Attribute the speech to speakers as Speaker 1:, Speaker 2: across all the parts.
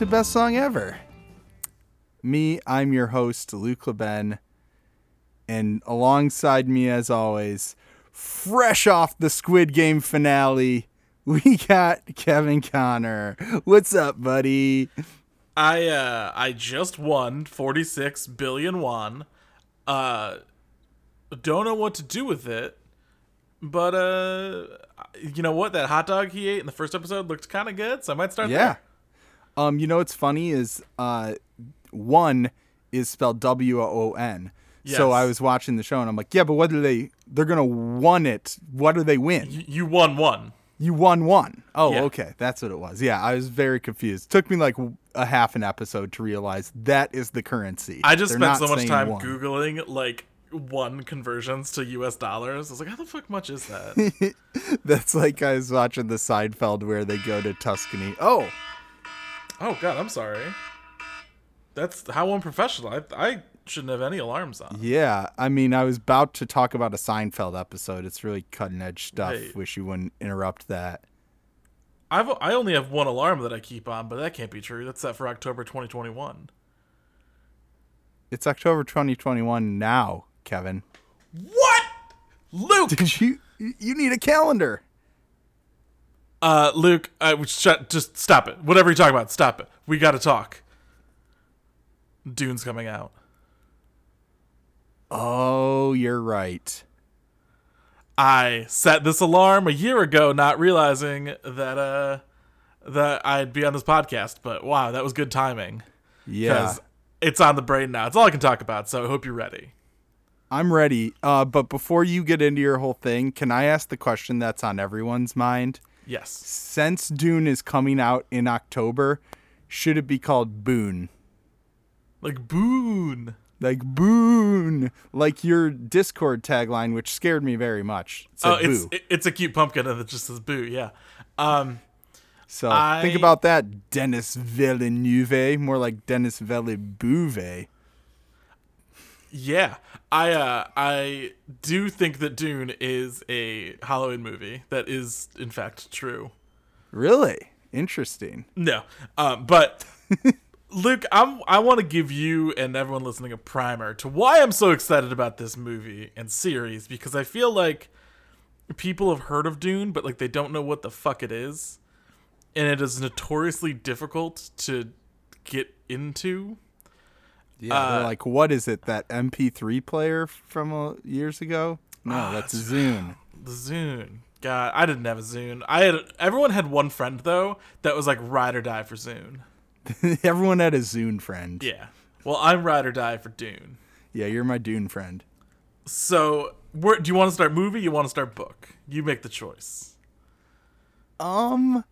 Speaker 1: to Best Song Ever. Me, I'm your host, Luke Leben. And alongside me, as always, fresh off the Squid Game finale, we got Kevin Connor. What's up, buddy?
Speaker 2: I uh I just won 46 billion won. Uh don't know what to do with it. But uh you know what? That hot dog he ate in the first episode looked kind of good, so I might start
Speaker 1: Yeah.
Speaker 2: there.
Speaker 1: Um, you know what's funny is uh one is spelled W O N. So I was watching the show and I'm like, yeah, but what do they they're gonna won it. What do they win?
Speaker 2: Y- You won one.
Speaker 1: You won one. Oh,
Speaker 2: Yeah.
Speaker 1: okay. That's what it was. Yeah, I was very confused. Took me like a half an episode to realize that is the currency.
Speaker 2: I just
Speaker 1: They're
Speaker 2: spent so much time
Speaker 1: one.
Speaker 2: googling like one conversions to US dollars. I was like, how the fuck much is that?
Speaker 1: That's like I was watching the Seinfeld where they go to Tuscany. Oh,
Speaker 2: oh god, I'm sorry. That's how unprofessional. I I shouldn't have any alarms on.
Speaker 1: yeah. I mean, I was about to talk about a Seinfeld episode. It's really cutting edge stuff. Wish you wouldn't interrupt that.
Speaker 2: I've I only have one alarm that I keep on, but that can't be true. That's set for October 2021.
Speaker 1: It's October 2021 now, Kevin.
Speaker 2: What? Luke.
Speaker 1: Did you? You need a calendar.
Speaker 2: Uh, Luke, uh, shut, just stop it. Whatever you're talking about, stop it. We got to talk. Dune's coming out.
Speaker 1: Oh, you're right.
Speaker 2: I set this alarm a year ago, not realizing that uh that I'd be on this podcast. But wow, that was good timing
Speaker 1: Yeah.
Speaker 2: because it's on the brain now. It's all I can talk about. So I hope you're ready.
Speaker 1: I'm ready. Uh, but before you get into your whole thing, can I ask the question that's on everyone's mind?
Speaker 2: Yes.
Speaker 1: Since Dune is coming out in October, should it be called Boone?
Speaker 2: Like Boone.
Speaker 1: Like Boone, like your Discord tagline, which scared me very much. It
Speaker 2: Oh, it's it- it's a cute pumpkin and it just says boo. Yeah. Um.
Speaker 1: so
Speaker 2: I-
Speaker 1: think about that, Dennis Villeneuve, more like Dennis Villeneuve.
Speaker 2: Yeah, I uh, I do think that Dune is a Halloween movie. That is in fact true.
Speaker 1: Really interesting.
Speaker 2: No, um, but Luke, I'm I want to give you and everyone listening a primer to why I'm so excited about this movie and series because I feel like people have heard of Dune, but like they don't know what the fuck it is, and it is notoriously difficult to get into.
Speaker 1: Yeah,
Speaker 2: Uh,
Speaker 1: they're like, what is it? That MP3 player from uh, years ago? No,
Speaker 2: Ah,
Speaker 1: that's Zune.
Speaker 2: The Zune. God, I didn't have a Zune. I had everyone had one friend though that was like ride or die for Zune.
Speaker 1: Everyone had a Zune friend.
Speaker 2: Yeah. Well, I'm ride or die for Dune.
Speaker 1: Yeah, you're my Dune friend.
Speaker 2: So, where, do you want to start movie? You want to start book? You make the choice.
Speaker 1: Um,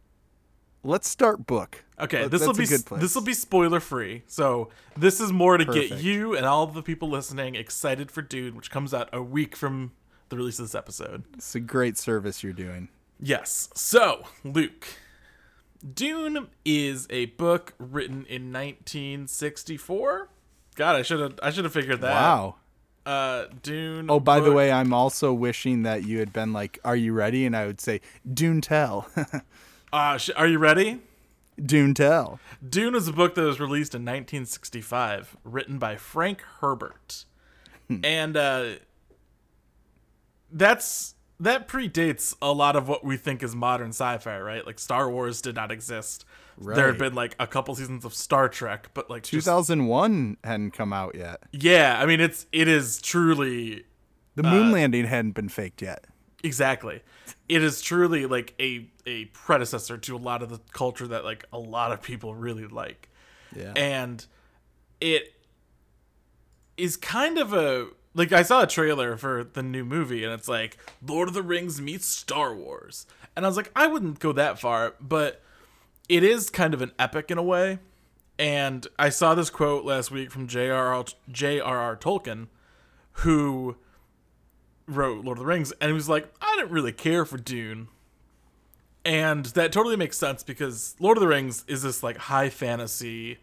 Speaker 1: let's start book.
Speaker 2: Okay,
Speaker 1: That-
Speaker 2: this will be
Speaker 1: a good place.
Speaker 2: this will be spoiler free. So this is more to get you and all the people listening excited for Dune, which comes out a week from the release of this episode.
Speaker 1: It's a great service you're doing.
Speaker 2: Yes. So, Luke, Dune is a book written in 1964. God, I should have I should have figured that.
Speaker 1: Wow.
Speaker 2: Uh, Dune.
Speaker 1: Oh, by the way, I'm also wishing that you had been like, "Are you ready?" And I would say, "Dune tell,
Speaker 2: uh, sh- are you ready?
Speaker 1: Dune tell."
Speaker 2: Dune is a book that was released in 1965, written by Frank Herbert, and uh, that's that predates a lot of what we think is modern sci-fi, right? Like Star Wars did not exist. There had been like a couple seasons of Star Trek, but like just,
Speaker 1: 2001 hadn't come out yet.
Speaker 2: yeah, I mean it's it is truly
Speaker 1: The
Speaker 2: Uh,
Speaker 1: moon landing hadn't been faked yet.
Speaker 2: Exactly. It is truly like a a predecessor to a lot of the culture that like a lot of people really like.
Speaker 1: Yeah.
Speaker 2: and it is kind of a like I saw a trailer for the new movie and it's like Lord of the Rings meets Star Wars. And I was like I wouldn't go that far, but it is kind of an epic in a way. And I saw this quote last week from J.R.R. J.R.R. Tolkien who wrote Lord of the Rings and he was like I didn't really care for Dune. And that totally makes sense because Lord of the Rings is this like high fantasy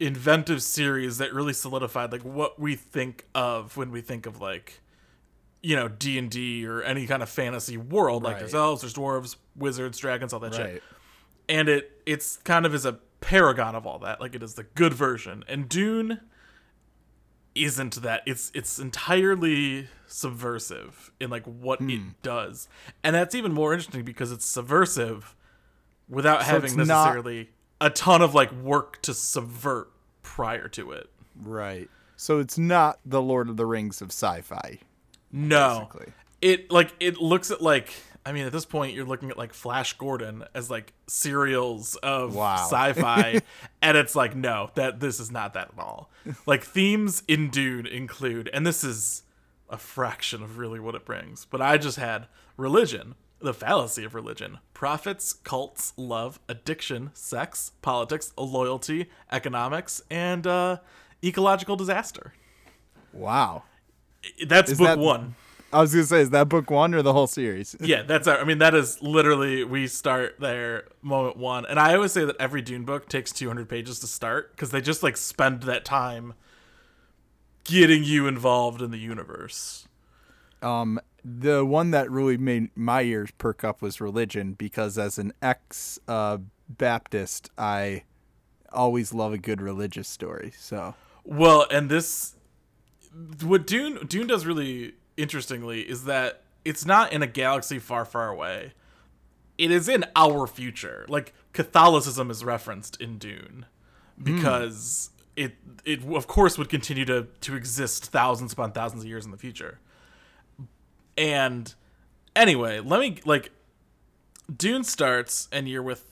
Speaker 2: inventive series that really solidified like what we think of when we think of like you know D&D or any kind of fantasy world like
Speaker 1: Right.
Speaker 2: there's elves, there's dwarves, wizards, dragons, all that shit and it it's kind of is a paragon of all that. Like it is the good version. And Dune isn't that. It's it's entirely subversive in like what
Speaker 1: Hmm.
Speaker 2: it does. And that's even more interesting because it's subversive without
Speaker 1: So
Speaker 2: having
Speaker 1: it's not-
Speaker 2: necessarily a ton of like work to subvert prior to it.
Speaker 1: Right. So it's not the Lord of the Rings of sci-fi.
Speaker 2: No.
Speaker 1: Basically.
Speaker 2: It like it looks at like I mean at this point you're looking at like Flash Gordon as like serials of
Speaker 1: Wow.
Speaker 2: sci-fi and it's like no that this is not that at all. Like themes in Dune include and this is a fraction of really what it brings. But I just had religion, the fallacy of religion, prophets, cults, love, addiction, sex, politics, loyalty, economics and uh ecological disaster.
Speaker 1: Wow.
Speaker 2: That's
Speaker 1: Is
Speaker 2: book
Speaker 1: that-
Speaker 2: 1.
Speaker 1: I was gonna say, is that book one or the whole series?
Speaker 2: yeah, that's our. I mean, that is literally we start there moment one, and I always say that every Dune book takes 200 pages to start because they just like spend that time getting you involved in the universe.
Speaker 1: Um, the one that really made my ears perk up was religion because as an ex uh, Baptist, I always love a good religious story. So
Speaker 2: Well, and this, what Dune Dune does really interestingly is that it's not in a galaxy far, far away. It is in our future. Like Catholicism is referenced in Dune because it it of course would continue to to exist thousands upon thousands of years in the future. And anyway, let me like Dune starts and you're with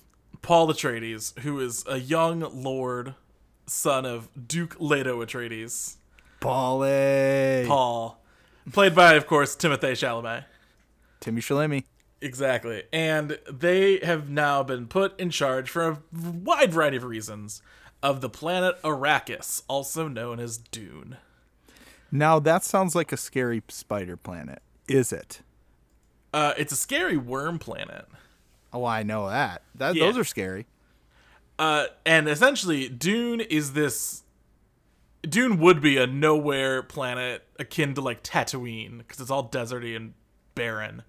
Speaker 2: Paul Atreides, who is a young lord, son of Duke Leto Atreides.
Speaker 1: Paulie,
Speaker 2: Paul, played by, of course, Timothée Chalamet.
Speaker 1: Timmy Shalimi.
Speaker 2: Exactly. And they have now been put in charge for a wide variety of reasons of the planet Arrakis, also known as Dune.
Speaker 1: Now that sounds like a scary spider planet. Is it?
Speaker 2: Uh, it's a scary worm planet.
Speaker 1: Oh, I know that. That
Speaker 2: Yeah.
Speaker 1: those are scary.
Speaker 2: Uh, and essentially, Dune is this. Dune would be a nowhere planet akin to like Tatooine because it's all deserty and barren.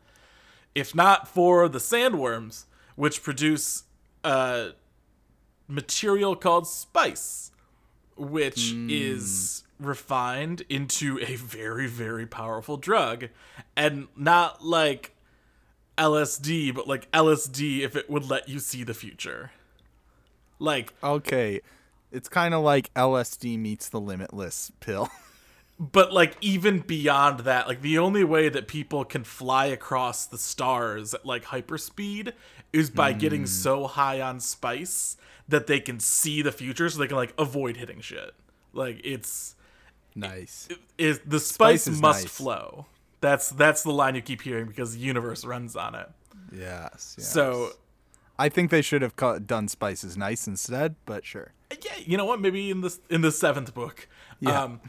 Speaker 2: If not for the sandworms, which produce a material called spice, which hmm. is refined into a very, very powerful drug. And not like LSD, but like LSD if it would let you see the future. Like,
Speaker 1: Okay, it's kind of like LSD meets the Limitless pill.
Speaker 2: but like even beyond that, like the only way that people can fly across the stars at like hyperspeed is by getting hmm. so high on spice that they can see the future so they can like avoid hitting shit. Like it's
Speaker 1: nice.
Speaker 2: is the spice,
Speaker 1: Spice
Speaker 2: must
Speaker 1: nice.
Speaker 2: flow. That's that's the line you keep hearing because the universe runs on it.
Speaker 1: Yes, yes.
Speaker 2: So
Speaker 1: I think they should have done spices nice instead, but sure.
Speaker 2: yeah, you know what? Maybe in this in the seventh book.
Speaker 1: Yeah.
Speaker 2: Um,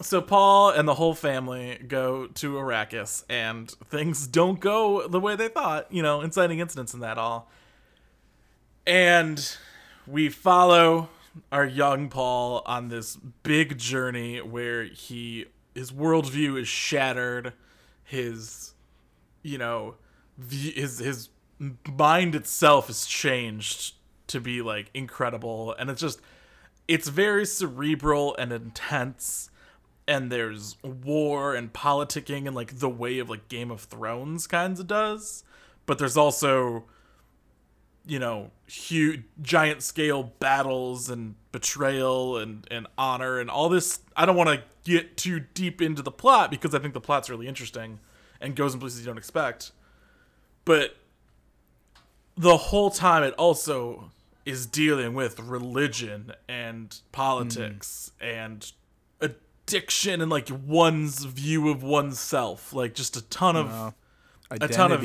Speaker 2: so Paul and the whole family go to Arrakis, and things don't go the way they thought. You know, inciting incidents and that all. And we follow our young Paul on this big journey where he his worldview is shattered, his you know his his mind itself is changed to be like incredible and it's just it's very cerebral and intense and there's war and politicking and like the way of like Game of Thrones kinds of does but there's also you know huge giant scale battles and betrayal and and honor and all this I don't want to get too deep into the plot because I think the plot's really interesting and goes in places you don't expect but the whole time it also is dealing with religion and politics and addiction and like one's view of oneself like just a ton of
Speaker 1: Uh,
Speaker 2: a ton of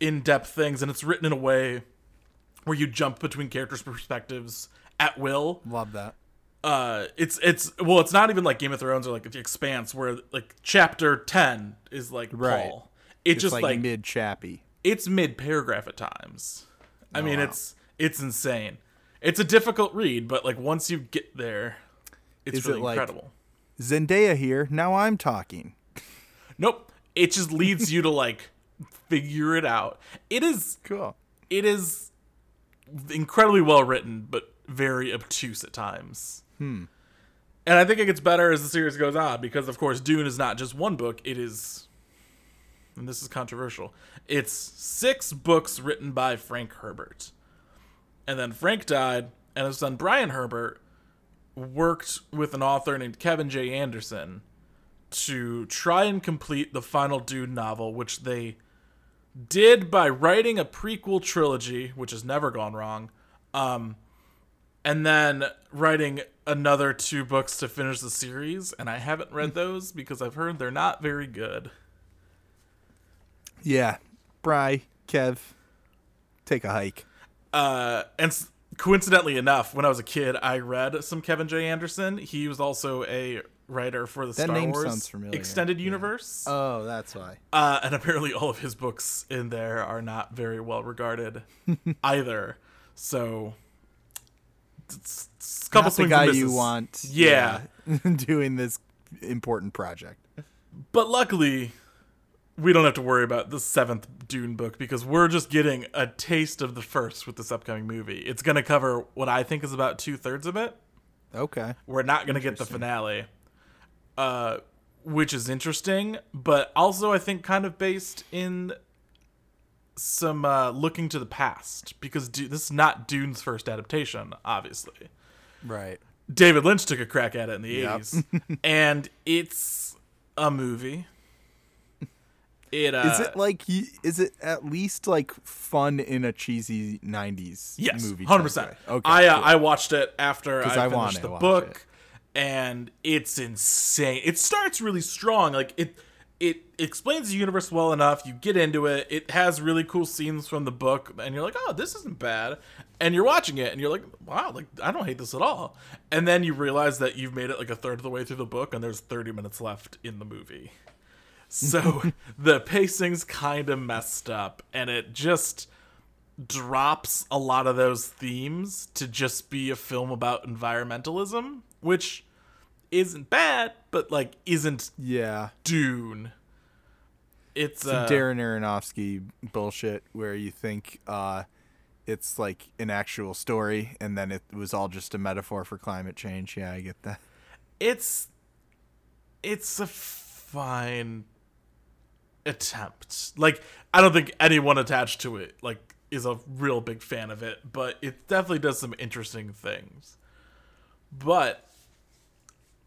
Speaker 2: in-depth things and it's written in a way where you jump between characters perspectives at will
Speaker 1: Love that.
Speaker 2: uh it's it's well it's not even like game of thrones or like the expanse where like chapter 10 is like
Speaker 1: Right.
Speaker 2: paul it's,
Speaker 1: It's
Speaker 2: just
Speaker 1: like,
Speaker 2: like
Speaker 1: mid chappy.
Speaker 2: It's mid paragraph at times. I mean,
Speaker 1: wow.
Speaker 2: it's it's insane. It's a difficult read, but like once you get there, it's
Speaker 1: Is it
Speaker 2: really
Speaker 1: like-
Speaker 2: incredible.
Speaker 1: Zendaya here. Now I'm talking.
Speaker 2: Nope, it just leads you to like figure it out. It is
Speaker 1: Cool.
Speaker 2: it is incredibly well written, but very obtuse at times. Hmm. And I think it gets better as the series goes on because, of course, Dune is not just one book. It is, and this is controversial. It's six books written by Frank Herbert, and then Frank died, and his son Brian Herbert worked with an author named Kevin J. Anderson to try and complete the final Dune novel, which they did by writing a prequel trilogy, which has never gone wrong, um, and then writing another two books to finish the series. And I haven't read those because I've heard they're not very good.
Speaker 1: Yeah, Bry, Kev, take a hike.
Speaker 2: Uh, and s- coincidentally enough, when I was a kid, I read some Kevin J. Anderson. He was also a writer for the
Speaker 1: That
Speaker 2: Star Wars extended
Speaker 1: Yeah.
Speaker 2: universe.
Speaker 1: Oh, that's why.
Speaker 2: Uh, and apparently, all of his books in there are not very well regarded either. So, it's, it's a couple
Speaker 1: Not the guy you want.
Speaker 2: Yeah.
Speaker 1: yeah, doing this important project.
Speaker 2: But luckily, we don't have to worry about the seventh Dune book because we're just getting a taste of the first with this upcoming movie. It's going to cover what I think is about two thirds of it.
Speaker 1: Okay.
Speaker 2: We're not going to get the finale, uh, which is interesting, but also I think kind of based in some uh, looking to the past because Du- this is not Dune's first adaptation, obviously.
Speaker 1: Right.
Speaker 2: David Lynch took a crack at it in the
Speaker 1: Yep.
Speaker 2: 80s, and it's a movie. It uh,
Speaker 1: Is it like? Is it at least like fun in a cheesy '90s
Speaker 2: yes,
Speaker 1: movie?
Speaker 2: Hundred percent.
Speaker 1: Okay.
Speaker 2: I uh,
Speaker 1: cool.
Speaker 2: I watched it after I
Speaker 1: I
Speaker 2: finished the book,
Speaker 1: it.
Speaker 2: and it's insane. It starts really strong. Like it, it explains the universe well enough. You get into it. It has really cool scenes from the book, and you're like, oh, this isn't bad. And you're watching it, and you're like, wow, like I don't hate this at all. And then you realize that you've made it like a third of the way through the book, and there's 30 minutes left in the movie. So the pacing's kind of messed up, and it just drops a lot of those themes to just be a film about environmentalism, which isn't bad, but like isn't
Speaker 1: yeah.
Speaker 2: Dune. It's
Speaker 1: Some
Speaker 2: uh,
Speaker 1: Darren Aronofsky bullshit where you think uh, it's like an actual story, and then it was all just a metaphor for climate change. Yeah, I get that.
Speaker 2: it's it's a fine attempt. Like I don't think anyone attached to it like is a real big fan of it, but it definitely does some interesting things. But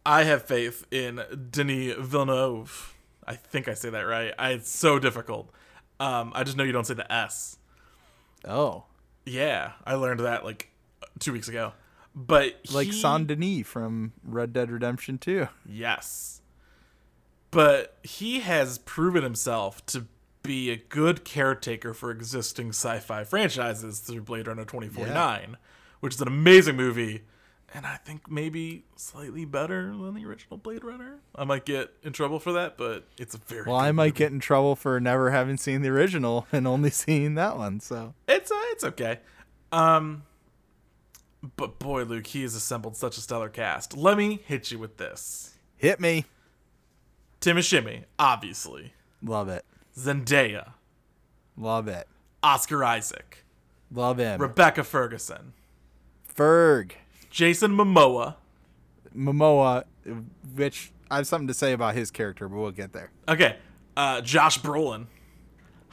Speaker 2: I have faith in Denis Villeneuve. I think I say that right. I, it's so difficult. Um, I just know you don't say the S.
Speaker 1: Oh,
Speaker 2: Yeah, I learned that like two weeks ago. But
Speaker 1: like
Speaker 2: he-
Speaker 1: Saint Denis from Red Dead Redemption 2.
Speaker 2: Yes. But he has proven himself to be a good caretaker for existing sci fi franchises through Blade Runner 2049, which is an amazing movie. And I think maybe slightly better than the original Blade Runner. I might get in trouble for that, but it's a very
Speaker 1: Well, I might
Speaker 2: movie.
Speaker 1: get in trouble for never having seen the original and only seeing that one. So
Speaker 2: It's uh, it's okay. Um, but boy, Luke, he has assembled such a stellar cast. Let me hit you with this:
Speaker 1: hit me.
Speaker 2: Timashimi, obviously,
Speaker 1: Love it.
Speaker 2: Zendaya,
Speaker 1: Love it.
Speaker 2: Oscar Isaac,
Speaker 1: Love him.
Speaker 2: Rebecca Ferguson,
Speaker 1: Ferg.
Speaker 2: Jason Momoa.
Speaker 1: Momoa, which I have something to say about his character, but we'll get there.
Speaker 2: Okay, uh, Josh Brolin,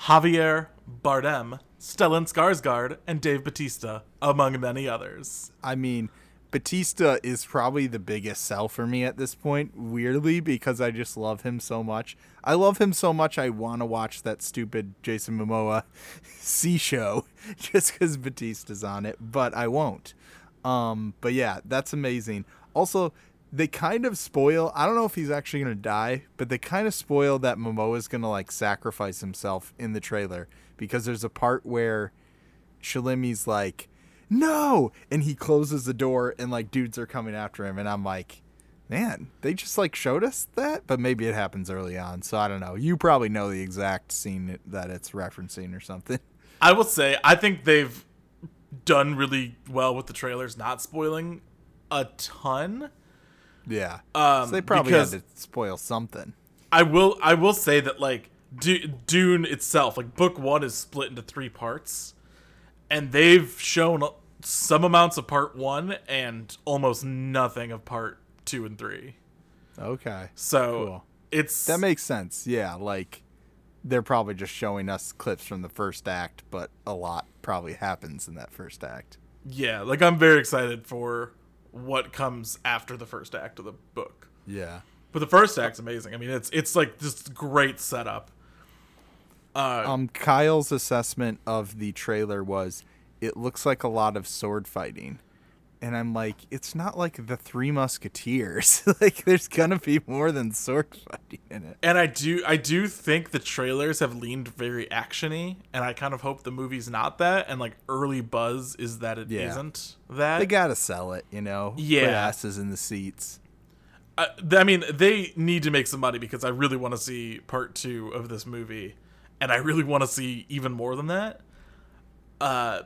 Speaker 2: Javier Bardem, Stellan Skarsgård, and Dave Batista, among many others.
Speaker 1: I mean, Batista is probably the biggest sell for me at this point, weirdly, because I just love him so much. I love him so much, I want to watch that stupid Jason Momoa See show just because Batista's on it, but I won't. Um, but yeah, that's amazing. Also, they kind of spoil. I don't know if he's actually gonna die, but they kind of spoil that Momoa's gonna like sacrifice himself in the trailer because there's a part where Shalimi's like, "No," and he closes the door, and like dudes are coming after him, and I'm like, "Man, they just like showed us that," but maybe it happens early on, so I don't know. You probably know the exact scene that it's referencing or something.
Speaker 2: I will say, I think they've done really well with the trailers, not spoiling a ton.
Speaker 1: Yeah,
Speaker 2: Um,
Speaker 1: so they probably had to spoil something.
Speaker 2: I will I will say that like Du- Dune itself, like book 1 is split into 3 parts and they've shown some amounts of part one and almost nothing of part two and three.
Speaker 1: Okay.
Speaker 2: So
Speaker 1: Cool.
Speaker 2: it's
Speaker 1: That makes sense. Yeah, like they're probably just showing us clips from the first act, but a lot probably happens in that first act.
Speaker 2: yeah, like I'm very excited for what comes after the first act of the book.
Speaker 1: Yeah.
Speaker 2: But the first act's amazing. I mean, it's it's like this great setup. Uh,
Speaker 1: Um Kyle's assessment of the trailer was it looks like a lot of sword fighting. And I'm like, it's not like the Three Musketeers. like there's gonna be more than sword fighting in it.
Speaker 2: and I do I do think the trailers have leaned very actiony, and I kind of hope the movie's not that. And like early buzz is that it
Speaker 1: Yeah.
Speaker 2: not that.
Speaker 1: They gotta sell it, you know.
Speaker 2: Yeah.
Speaker 1: Put asses in the seats.
Speaker 2: I, th- I mean, they need to make some money because I really want to see part two of this movie, and I really want to see even more than that. Uh,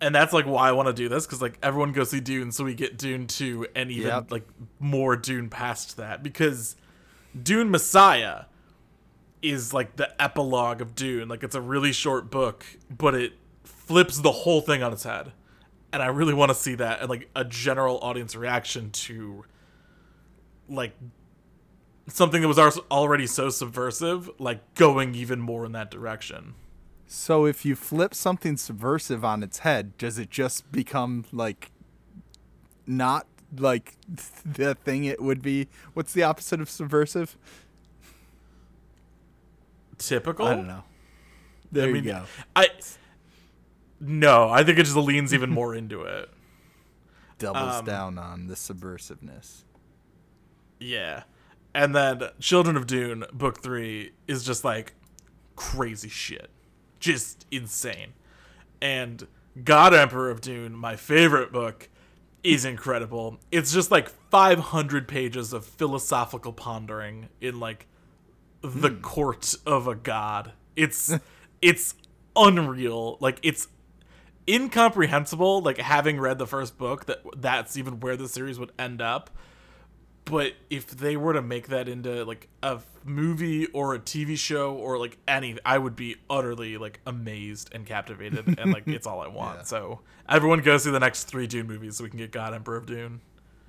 Speaker 2: and that's like why I want to do this because like everyone goes see Dune, so we get Dune two and even
Speaker 1: Yep.
Speaker 2: like more Dune past that because Dune Messiah is like the epilogue of Dune. Like it's a really short book, but it flips the whole thing on its head, and I really want to see that and like a general audience reaction to like something that was already so subversive, like going even more in that direction.
Speaker 1: So if you flip something subversive on its head, does it just become like not like the thing it would be? What's the opposite of subversive?
Speaker 2: Typical.
Speaker 1: I don't know. There
Speaker 2: I mean,
Speaker 1: you go.
Speaker 2: I no, I think it just leans even more into it.
Speaker 1: Doubles
Speaker 2: um,
Speaker 1: down on the subversiveness.
Speaker 2: Yeah. And then Children of Dune book 3 is just like crazy shit. Just insane. And God Emperor of Dune, my favorite book, is incredible. It's just like 500 pages of philosophical pondering in like the hmm. court of a god. It's it's unreal. Like it's incomprehensible like having read the first book that that's even where the series would end up but if they were to make that into like a movie or a TV show or like any I would be utterly like amazed and captivated and like it's all I want.
Speaker 1: Yeah.
Speaker 2: So everyone go see the next 3 Dune movies so we can get God Emperor of Dune.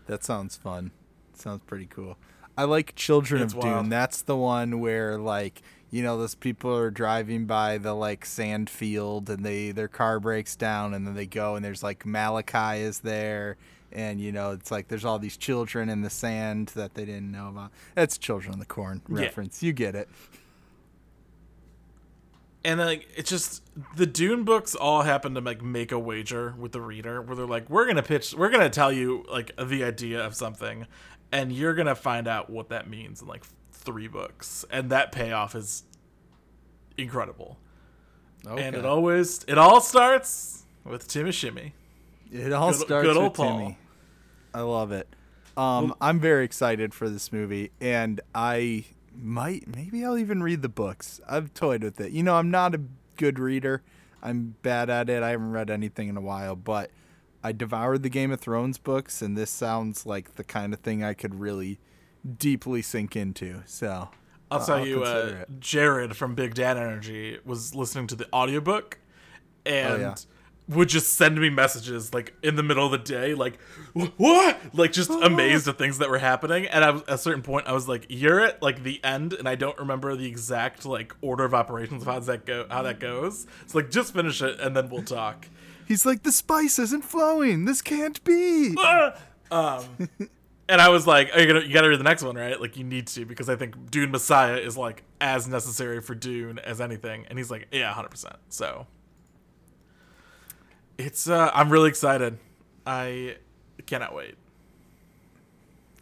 Speaker 1: That sounds fun. Sounds pretty cool. I like Children
Speaker 2: It's
Speaker 1: of Dune. That's the one where like you know those people are driving by the like sand field and they their car breaks down and then they go and there's like Malachi is there and you know it's like there's all these children in the sand that they didn't know about. That's Children of the Corn
Speaker 2: Yeah.
Speaker 1: reference. You get it.
Speaker 2: And like it's just the Dune books all happen to like make a wager with the reader where they're like, we're gonna pitch, we're gonna tell you like the idea of something, and you're gonna find out what that means in like three books, and that payoff is incredible.
Speaker 1: Okay.
Speaker 2: And it always, it all starts with Timmy Shimmy.
Speaker 1: It all
Speaker 2: Good-
Speaker 1: starts
Speaker 2: good old
Speaker 1: with. Timmy. I love it. Um, I'm very excited for this movie, and I might, maybe I'll even read the books. I've toyed with it. You know, I'm not a good reader. I'm bad at it. I haven't read anything in a while, but I devoured the Game of Thrones books, and this sounds like the kind of thing I could really deeply sink into. So
Speaker 2: I'll
Speaker 1: Uh,
Speaker 2: tell
Speaker 1: I'll
Speaker 2: you, uh. Jared from Big Dad Energy was listening to the audiobook and
Speaker 1: Oh, yeah.
Speaker 2: Would just send me messages like in the middle of the day, like, what? Like just amazed at things that were happening. And I was, at a certain point, I was like, you're at like the end, and I don't remember the exact like order of operations of how that go, how that goes. It's like, just finish it and then we'll talk.
Speaker 1: he's like, the spice isn't flowing. This can't be.
Speaker 2: um, and I was like, "Are you gonna? You gotta read the next one, right? Like, you need to because I think Dune Messiah is like as necessary for Dune as anything." And he's like, "Yeah, hundred percent." So it's. uh I'm really excited. I cannot wait.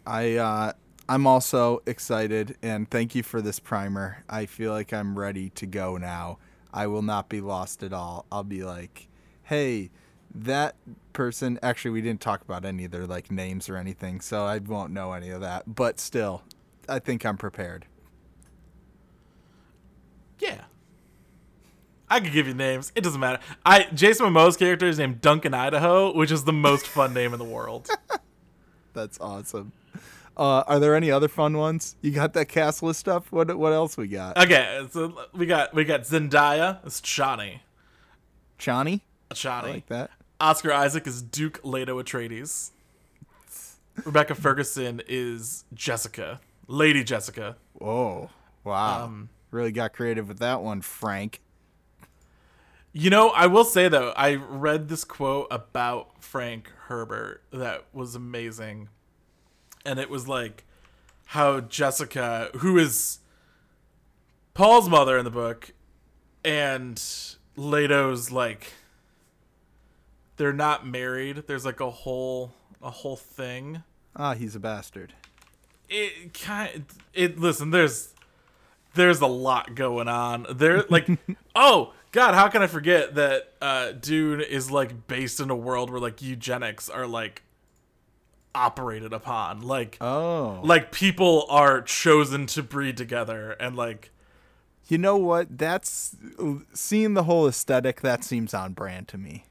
Speaker 1: I uh, I'm also excited and thank you for this primer. I feel like I'm ready to go now. I will not be lost at all. I'll be like, hey, that person. Actually, we didn't talk about any of their like names or anything, so I won't know any of that. But still, I think I'm prepared.
Speaker 2: Yeah. I could give you names. It doesn't matter. I Jason Momoa's character is named Duncan Idaho, which is the most fun name in the world.
Speaker 1: That's awesome. Uh, are there any other fun ones? You got that cast list stuff? What what else we got?
Speaker 2: Okay, so we got we got Zendaya. It's Chani.
Speaker 1: Chani?
Speaker 2: Chani.
Speaker 1: I like that.
Speaker 2: Oscar Isaac is Duke Leto Atreides. Rebecca Ferguson is Jessica, Lady Jessica.
Speaker 1: Oh, wow.
Speaker 2: Um,
Speaker 1: really got creative with that one, Frank.
Speaker 2: You know, I will say though, I read this quote about Frank Herbert that was amazing. And it was like how Jessica, who is Paul's mother in the book, and Leto's like they're not married. There's like a whole a whole thing.
Speaker 1: Ah, he's a bastard.
Speaker 2: It kind it listen, there's there's a lot going on. There like oh god, how can I forget that uh Dune is like based in a world where like eugenics are like operated upon. Like
Speaker 1: Oh.
Speaker 2: like people are chosen to breed together and like
Speaker 1: You know what? That's seeing the whole aesthetic. That seems on brand to me.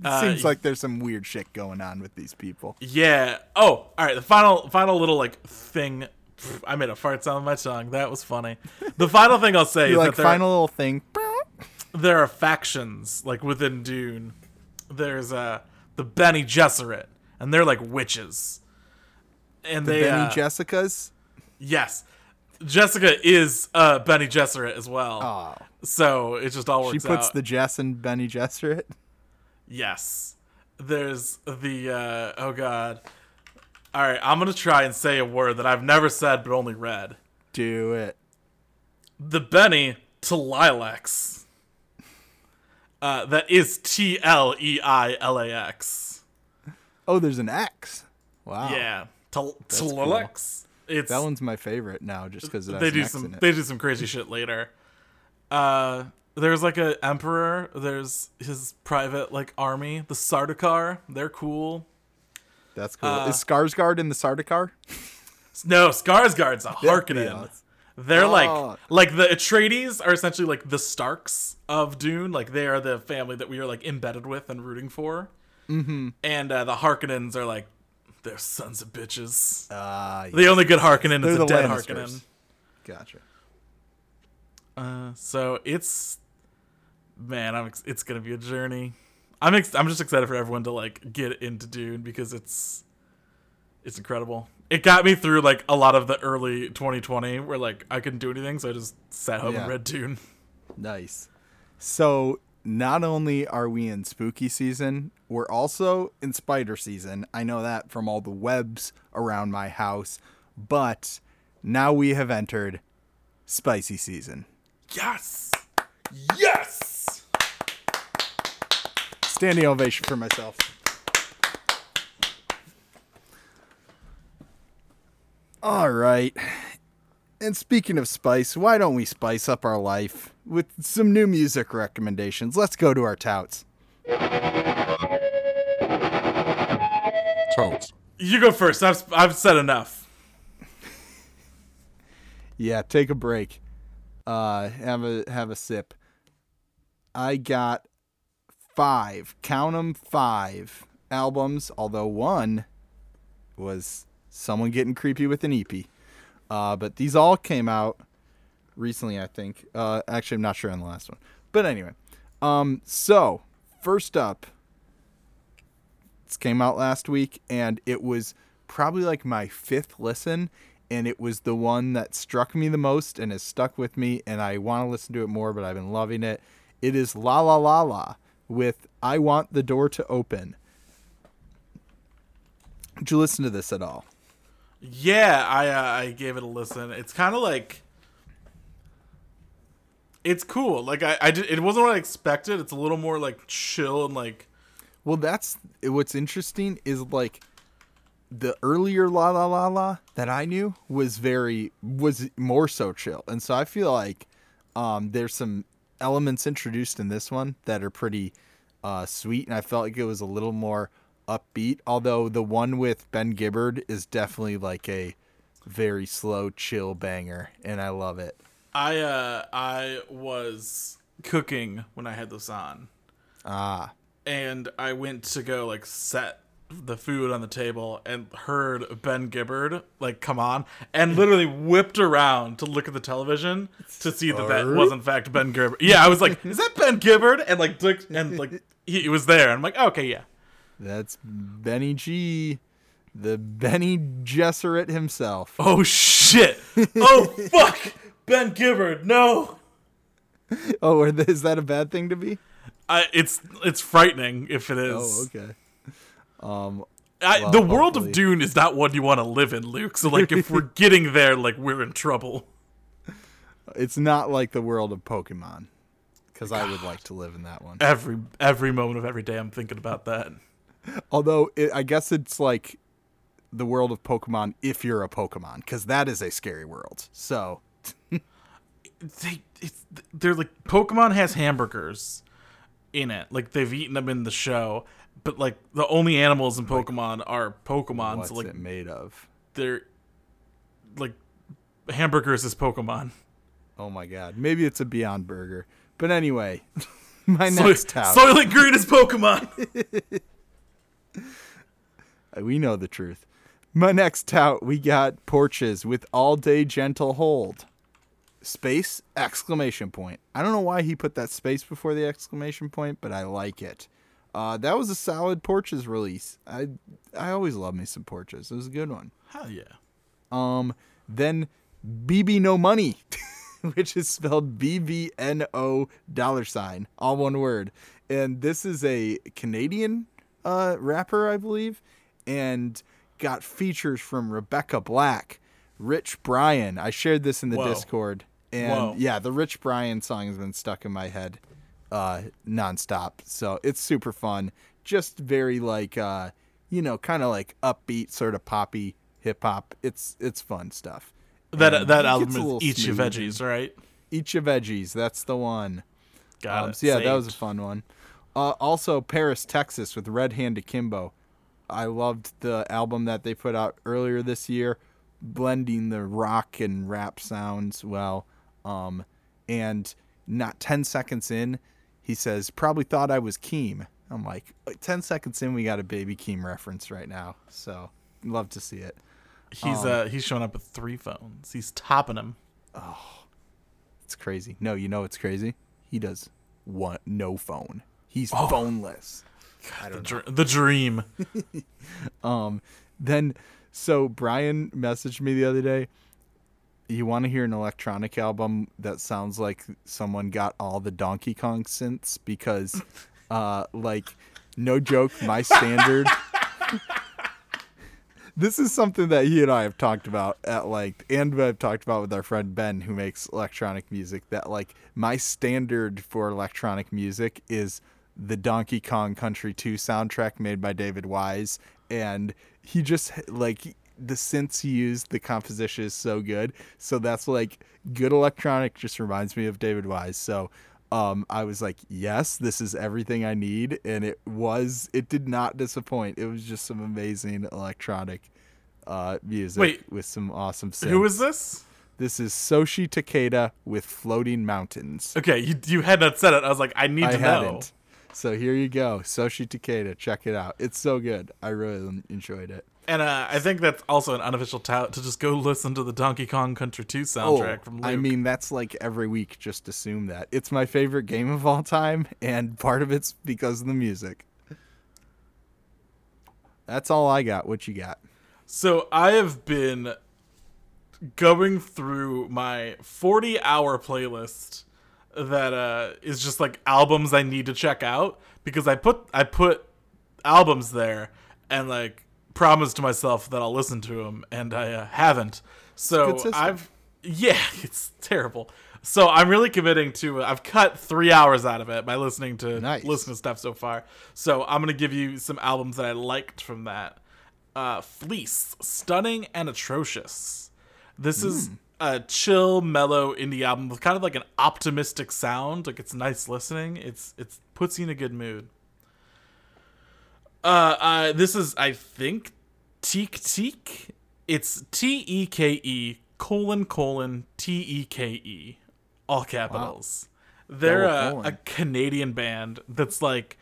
Speaker 1: It
Speaker 2: Uh,
Speaker 1: seems like there's some weird shit going on with these people.
Speaker 2: Yeah. Oh, all right. The final, final little like thing. Pff, I made a fart sound with my tongue. That was funny. The final thing I'll say
Speaker 1: You
Speaker 2: is
Speaker 1: like
Speaker 2: that
Speaker 1: final little thing.
Speaker 2: There are factions like within Dune. There's uh the Bene Gesserit, and they're like witches. And
Speaker 1: The
Speaker 2: they
Speaker 1: Benny
Speaker 2: uh,
Speaker 1: Jessicas.
Speaker 2: yes, Jessica is uh Bene Gesserit as well.
Speaker 1: Oh,
Speaker 2: So it just all works.
Speaker 1: she puts
Speaker 2: out.
Speaker 1: the Jess in Bene Gesserit.
Speaker 2: Yes. There's the uh oh god. All right, I'm going to try and say a word that I've never said but only read.
Speaker 1: Do it.
Speaker 2: The Benny to Lilacs. Uh that is T L E I L A X.
Speaker 1: Oh, there's an X. Wow.
Speaker 2: Yeah.
Speaker 1: Cool.
Speaker 2: It's
Speaker 1: That one's my favorite now, just because
Speaker 2: they do some they do some crazy shit later. Uh there's like a emperor, there's his private like army, the Sardaukar, they're cool.
Speaker 1: That's cool.
Speaker 2: uh,
Speaker 1: Is Skarsgård in the Sardaukar?
Speaker 2: No, Skarsgård's a Harkonnen. They're
Speaker 1: Oh.
Speaker 2: like like the Atreides are essentially like the Starks of Dune. Like they are the family that we are like embedded with and rooting for. Mm-hmm. And uh, the Harkonnens are like they're sons of bitches.
Speaker 1: Uh,
Speaker 2: the only good Harkonnen
Speaker 1: They're
Speaker 2: is
Speaker 1: the
Speaker 2: a dead
Speaker 1: Lannisters.
Speaker 2: Harkonnen.
Speaker 1: Gotcha.
Speaker 2: Uh, so it's man, I'm ex- it's gonna be a journey. I'm ex- I'm just excited for everyone to like get into Dune because it's it's incredible. It got me through like a lot of the early 2020 where like I couldn't do anything, so I just sat home
Speaker 1: Yeah.
Speaker 2: and read Dune.
Speaker 1: Nice. So not only are we in spooky season, we're also in spider season. I know that from all the webs around my house, but now we have entered spicy season.
Speaker 2: Yes, yes.
Speaker 1: Standing ovation for myself. All right. And speaking of spice, why don't we spice up our life with some new music recommendations? Let's go to our touts.
Speaker 3: Touts.
Speaker 2: You go first. I've I've said enough.
Speaker 1: Yeah, take a break. Uh, have a have a sip. I got five, count 'em five albums. Although one was someone getting creepy with an EP. Uh, but these all came out recently, I think. Uh, actually, I'm not sure on the last one. But anyway, um, so first up, this came out last week, and it was probably like my fifth listen, and it was the one that struck me the most and has stuck with me, and I want to listen to it more, but I've been loving it. It is Lala Lala with I Want the Door to Open. Did you listen to this at all?
Speaker 2: Yeah, I uh, I gave it a listen. It's kind of like it's cool. Like I, I did, it wasn't what I expected. It's a little more like chill and like
Speaker 1: Well, that's what's interesting is like the earlier Lala Lala that I knew was very was more so chill, and so I feel like um, there's some elements introduced in this one that are pretty uh, sweet, and I felt like it was a little more upbeat. Although the one with Ben Gibbard is definitely like a very slow, chill banger, and I love it.
Speaker 2: I uh I was cooking when I had this on.
Speaker 1: Ah,
Speaker 2: and I went to go like set the food on the table and heard Ben Gibbard like come on and literally whipped around to look at the television to see that that was in fact Ben Gibbard. Yeah, I was like, "Is that Ben Gibbard?" And like and like he, was there. And I'm like, okay, yeah.
Speaker 1: That's Benny G, the Bene Gesserit himself.
Speaker 2: Oh shit! oh fuck! Ben Gibbard, no.
Speaker 1: Oh, is that a bad thing to be?
Speaker 2: I, it's it's frightening if it is.
Speaker 1: Oh, okay. Um,
Speaker 2: I,
Speaker 1: Well,
Speaker 2: the world
Speaker 1: hopefully-
Speaker 2: of Dune is not one you want to live in, Luke. So like, if we're getting there, like we're in trouble.
Speaker 1: it's not like the world of Pokemon, because I would like to live in that one.
Speaker 2: Every every moment of every day, I'm thinking about that.
Speaker 1: Although it, I guess it's like the world of Pokemon if you're a Pokemon, because that is a scary world. So
Speaker 2: They it's they're like Pokemon has hamburgers in it. Like they've eaten them in the show, but like the only animals in Pokemon are Pokemon.
Speaker 1: what's
Speaker 2: So like
Speaker 1: it made of?
Speaker 2: they're like hamburgers is Pokemon.
Speaker 1: Oh my god, maybe it's a Beyond Burger. But anyway, my next tout.
Speaker 2: Soylent Green is Pokemon.
Speaker 1: we know the truth. My next tout, we got Porches with All Day Gentle Hold. Space exclamation point. I don't know why he put that space before the exclamation point, but I like it. Uh, that was a solid Porches release. I I always love me some Porches. It was a good one.
Speaker 2: Hell yeah.
Speaker 1: Um, then BB No Money, which is spelled B B N O dollar sign, all one word. And this is a Canadian uh, rapper, I believe, and got features from Rebecca Black, Rich Brian. I shared this in the
Speaker 2: Whoa.
Speaker 1: Discord, and
Speaker 2: Whoa.
Speaker 1: yeah, the Rich Brian song has been stuck in my head uh, nonstop. So it's super fun. Just very like uh, you know, kind of like upbeat, sort of poppy hip hop. It's it's fun stuff.
Speaker 2: That
Speaker 1: And
Speaker 2: that album is Eat Your. Veggies, right?
Speaker 1: Eat your veggies. That's the one.
Speaker 2: Got
Speaker 1: Um,
Speaker 2: it.
Speaker 1: so yeah, that was a fun one. Uh, also, Paris, Texas, with Red Hand Akimbo. I loved the album that they put out earlier this year, blending the rock and rap sounds well. Um, and not ten seconds in, he says, "Probably thought I was Keem." I'm like, ten seconds in, we got a Baby Keem reference right now. So love to see it.
Speaker 2: He's
Speaker 1: Um,
Speaker 2: uh he's showing up with three phones. He's topping them.
Speaker 1: Oh, It's crazy. No, you know it's crazy. He does one no phone. He's
Speaker 2: Oh.
Speaker 1: phoneless.
Speaker 2: The, dr- the dream.
Speaker 1: Um, then so Brian messaged me the other day. You want to hear an electronic album that sounds like someone got all the Donkey Kong synths because, uh, like, no joke, my standard. this is something that he and I have talked about at like, and I've talked about with our friend Ben who makes electronic music. That like my standard for electronic music is the Donkey Kong Country 2 soundtrack made by David Wise, and he just like the synths he used, the composition is so good. So that's like good electronic just reminds me of David Wise. So um, I was like, yes, this is everything I need, and it was. It did not disappoint. It was just some amazing electronic uh, music
Speaker 2: Wait.
Speaker 1: with some awesome synths.
Speaker 2: Who is this?
Speaker 1: this? Is Soshi Takeda with Floating Mountains.
Speaker 2: Okay, you you had not said it. I was like, I need
Speaker 1: I
Speaker 2: to know.
Speaker 1: So here you go, Soshi Takeda. Check it out. It's so good. I really enjoyed it.
Speaker 2: And uh, I think that's also an unofficial tout to just go listen to the Donkey Kong Country 2 soundtrack from Luke.
Speaker 1: Oh, I mean, that's like every week. Just assume that it's my favorite game of all time, and part of it's because of the music. That's all I got. What you got?
Speaker 2: So I have been going through my 40 hour playlist that uh, is just like albums I need to check out because I put I put albums there and like promised to myself that I'll listen to them and I uh, haven't. So. I've yeah, it's terrible. So I'm really committing to. I've cut three hours out of it by listening to
Speaker 1: Nice.
Speaker 2: listening to stuff so far. So I'm gonna give you some albums that I liked from that. Uh, Fleece, stunning and atrocious. This is a chill, mellow indie album with kind of like an optimistic sound. Like it's nice listening. It's it's puts you in a good mood. Uh, uh this is I think Teek Teek. It's T E K E colon colon T E K E, all capitals. They're a, a Canadian band that's like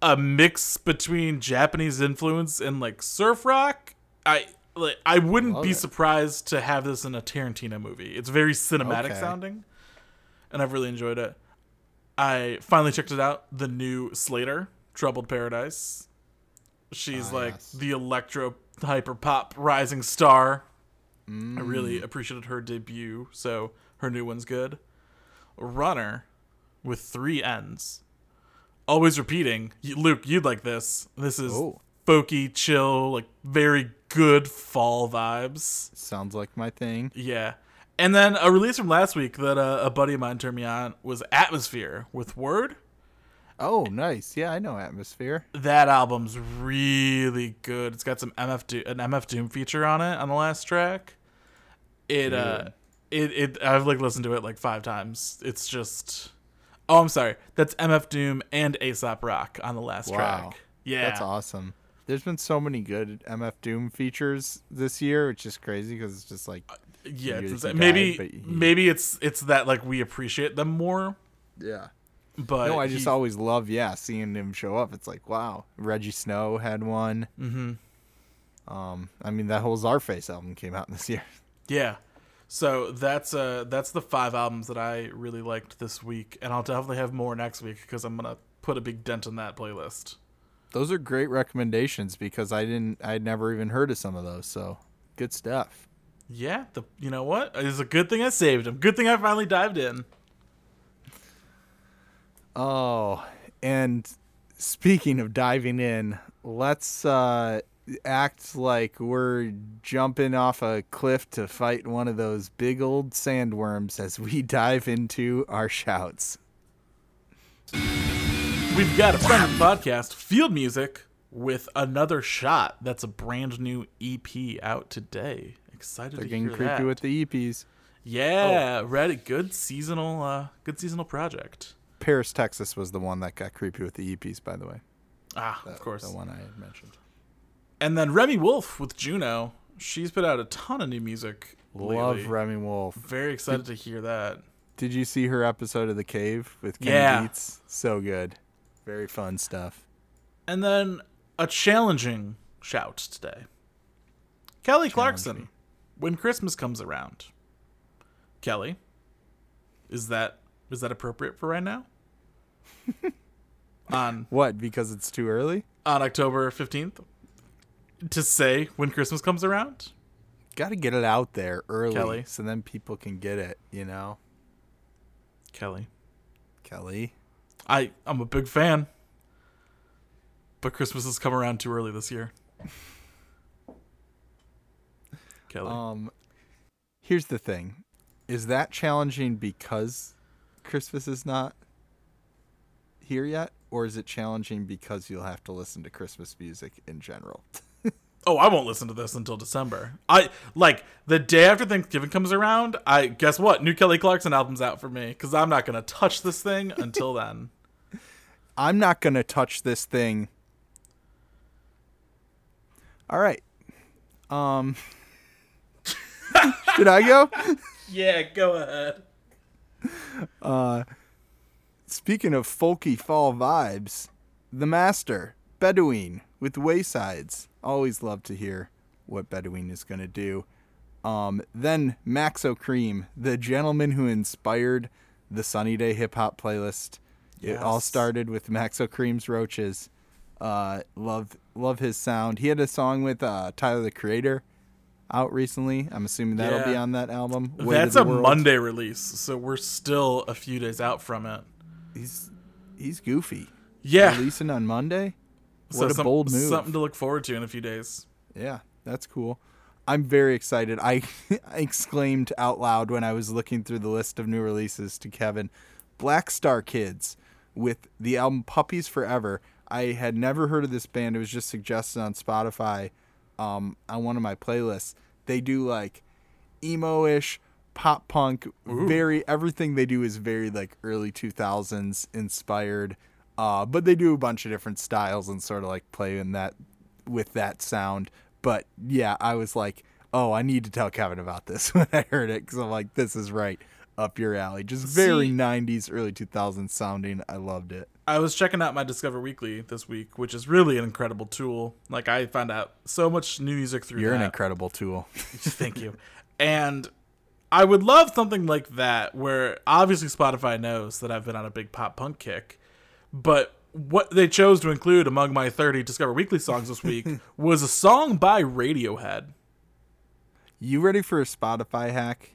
Speaker 2: a mix between Japanese influence and like surf rock. I like I wouldn't
Speaker 1: Love
Speaker 2: be
Speaker 1: it.
Speaker 2: surprised to have this in a Tarantino movie. It's very cinematic
Speaker 1: Okay.
Speaker 2: sounding, and I've really enjoyed it. I finally checked it out. The new Slayyyter, Troubled Paradise. She's
Speaker 1: Ah,
Speaker 2: like
Speaker 1: yes.
Speaker 2: the electro hyper pop rising star. I
Speaker 1: Mm.
Speaker 2: really appreciated her debut, so her new one's good. Runner with three ends. Always repeating. Luke, you'd like this. This is
Speaker 1: Oh.
Speaker 2: Folky, chill, like very good fall vibes.
Speaker 1: Sounds like my thing.
Speaker 2: Yeah. And then a release from last week that uh, a buddy of mine turned me on was Atmosphere with Word.
Speaker 1: Oh, nice. Yeah, I know Atmosphere.
Speaker 2: That album's really good. It's got some MF Do- an MF Doom feature on it on the last track. It uh it it I've like listened to it like 5 times. It's just Oh, I'm sorry. That's MF Doom and Aesop Rock on the last
Speaker 1: Wow.
Speaker 2: track. Yeah.
Speaker 1: That's awesome. There's been so many good MF Doom features this year, which is crazy because it's just like,
Speaker 2: Yeah, it's- maybe
Speaker 1: he-
Speaker 2: maybe it's it's that like we appreciate them more,
Speaker 1: yeah.
Speaker 2: but
Speaker 1: No, I just
Speaker 2: he-
Speaker 1: always love, yeah, seeing him show up. It's like, wow. Rejjie Snow had one.
Speaker 2: Mhm.
Speaker 1: Um, I mean, that whole Czarface album came out this year.
Speaker 2: Yeah. So that's uh that's the five albums that I really liked this week, and I'll definitely have more next week because I'm gonna put a big dent in that playlist.
Speaker 1: Those are great recommendations because I didn't, I'd never even heard of some of those. So good stuff.
Speaker 2: Yeah, the you know what? It's a good thing I saved them. Good thing I finally dived in.
Speaker 1: Oh, and speaking of diving in, let's uh, act like we're jumping off a cliff to fight one of those big old sandworms as we dive into our shouts.
Speaker 2: We've got a friend of the podcast, Field Music, with another shot. That's a brand new EP out today. Excited
Speaker 1: They're
Speaker 2: to
Speaker 1: getting
Speaker 2: hear
Speaker 1: creepy
Speaker 2: that.
Speaker 1: with the EPs.
Speaker 2: yeah, ready. Good seasonal, uh, good seasonal project.
Speaker 1: Paris, Texas was the one that got creepy with the EPs, by the way.
Speaker 2: Ah,
Speaker 1: The-
Speaker 2: of course.
Speaker 1: The one I had mentioned.
Speaker 2: And then Remi Wolf with Juno. She's put out a ton of new music. lately.
Speaker 1: Love Remi Wolf.
Speaker 2: Very excited to hear that.
Speaker 1: Did you see her episode of The Cave with Ken
Speaker 2: Yeah.
Speaker 1: Beats? So good. Very fun stuff.
Speaker 2: And then a challenging shout today. Kelly Clarkson. When Christmas comes around. Kelly, is that is that appropriate for right now? on
Speaker 1: What? Because it's too early?
Speaker 2: on October 15th to say when Christmas comes around?
Speaker 1: Got to get it out there early
Speaker 2: Kelly.
Speaker 1: so then people can get it, you know?
Speaker 2: Kelly.
Speaker 1: Kelly.
Speaker 2: I I'm a big fan. But Christmas has come around too early this year. Kelly.
Speaker 1: Um here's the thing. Is that challenging because Christmas is not here yet or is it challenging because you'll have to listen to Christmas music in general?
Speaker 2: oh, I won't listen to this until December. I like the day after Thanksgiving comes around. I guess what? New Kelly Clarkson album's out for me because I'm not gonna touch this thing until then.
Speaker 1: I'm not going to touch this thing. All right. Um Should I go?
Speaker 2: yeah, go ahead.
Speaker 1: Uh Speaking of folky fall vibes, The Master, Bedouine with Waysides. Always love to hear what Bedouine is going to do. Um, then Maxo Kream, the gentleman who inspired the Sunny Day hip hop playlist. It all started with Maxo Kream's Roaches. Uh, love love his sound. He had a song with uh, Tyler the Creator out recently. I'm assuming that'll be on that album. Way
Speaker 2: That's a
Speaker 1: World.
Speaker 2: Monday release, so we're still a few days out from it.
Speaker 1: He's he's goofy.
Speaker 2: Yeah,
Speaker 1: Releasing on Monday.
Speaker 2: so
Speaker 1: What a
Speaker 2: some-
Speaker 1: bold move.
Speaker 2: Something to look forward to in a few days.
Speaker 1: Yeah, that's cool. I'm very excited. I, I exclaimed out loud when I was looking through the list of new releases to Kevin Black Star Kids with the album Puppies Forever. I had never heard of this band. It was just suggested on Spotify um, on one of my playlists. They do like emo ish, pop punk, very everything they do is very like early 2000s inspired. Uh, but they do a bunch of different styles and sort of like play in that with that sound. But yeah, I was like, oh, I need to tell Kevin about this when I heard it because I'm like, this is right up your alley. Just very
Speaker 2: See-
Speaker 1: 90s, early 2000s sounding. I loved it.
Speaker 2: I was checking out my Discover Weekly this week, which is really an incredible tool. Like I found out so much new music through
Speaker 1: You're
Speaker 2: that.
Speaker 1: an incredible tool.
Speaker 2: Thank you. And I would love something like that where obviously Spotify knows that I've been on a big pop punk kick, but what they chose to include among my 30 Discover Weekly songs this week was a song by Radiohead.
Speaker 1: You ready for a Spotify hack?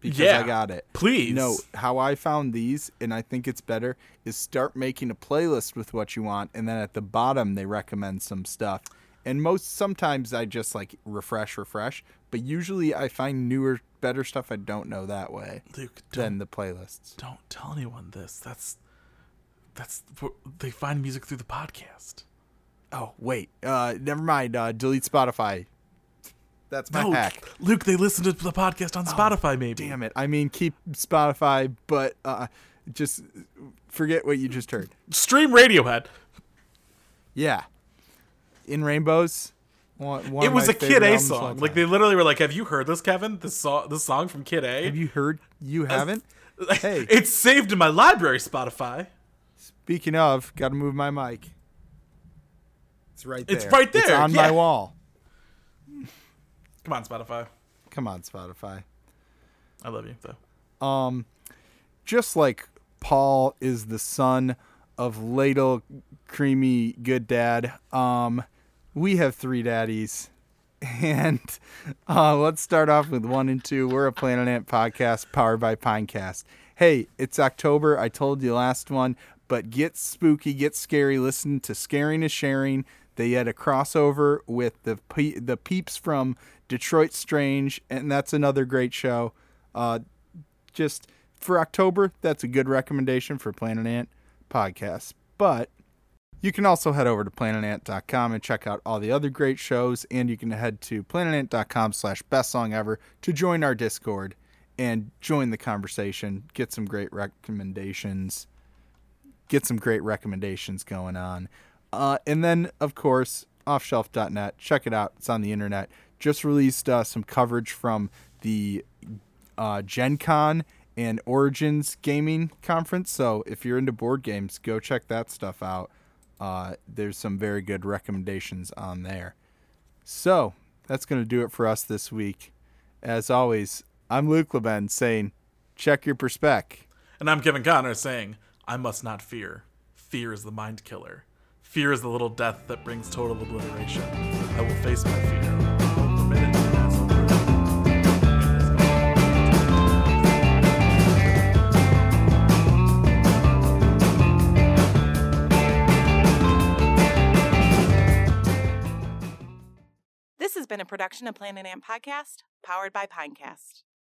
Speaker 1: Because
Speaker 2: Yeah.
Speaker 1: I got it.
Speaker 2: Please.
Speaker 1: No, how I found these, and I think it's better, is start making a playlist with what you want, and then at the bottom they recommend some stuff. And most sometimes I just like refresh, refresh, but usually I find newer, better stuff I don't know that way
Speaker 2: Luke,
Speaker 1: than the playlists.
Speaker 2: don't tell anyone this. That's that's they find music through the podcast.
Speaker 1: Oh wait, uh, never mind. Uh, delete Spotify. That's my
Speaker 2: No,
Speaker 1: hack.
Speaker 2: Luke, they listen to the podcast on Spotify. Maybe.
Speaker 1: Damn it! I mean, keep Spotify, but uh, just forget what you just heard.
Speaker 2: Stream Radiohead.
Speaker 1: Yeah, in rainbows. One, one
Speaker 2: it was a Kid A
Speaker 1: albums of all
Speaker 2: song. Like they literally were like, "Have you heard this, Kevin? This song, this song from Kid A."
Speaker 1: Have you heard? You haven't. Hey.
Speaker 2: it's saved in my library, Spotify.
Speaker 1: Speaking of, got to move my mic. It's right there.
Speaker 2: It's right
Speaker 1: It's
Speaker 2: there,
Speaker 1: on
Speaker 2: yeah.
Speaker 1: my wall.
Speaker 2: Come on, Spotify.
Speaker 1: Come on, Spotify.
Speaker 2: I love you though.
Speaker 1: Um, just like Paul is the son of ladle creamy good dad. Um, we have three daddies, and uh, let's start off with one and two. We're a Planet Ant podcast powered by Pinecast. Hey, it's October. I told you last one, but get spooky, get scary. Listen to Scaring is Sharing. They had a crossover with the pe- the peeps from Detroit Strange, and that's another great show. Uh, just for October, that's a good recommendation for Planet Ant podcasts. But you can also head over to planetant.com and check out all the other great shows, and you can head to planetant.com slash best song ever to join our Discord and join the conversation, get some great recommendations, get some great recommendations going on. Uh, and then, of course, offshelf.net. Check it out. It's on the internet. Just released uh, some coverage from the uh, Gen Con and Origins Gaming Conference. So if you're into board games, go check that stuff out. Uh, there's some very good recommendations on there. So that's going to do it for us this week. As always, I'm Luke Leben saying, check your perspec.
Speaker 2: And I'm Kevin Connor saying, I must not fear. Fear is the mind killer. Fear is the little death that brings total obliteration. I will face my fear.
Speaker 3: This has been a production of Planet Ant Podcast, powered by Pinecast.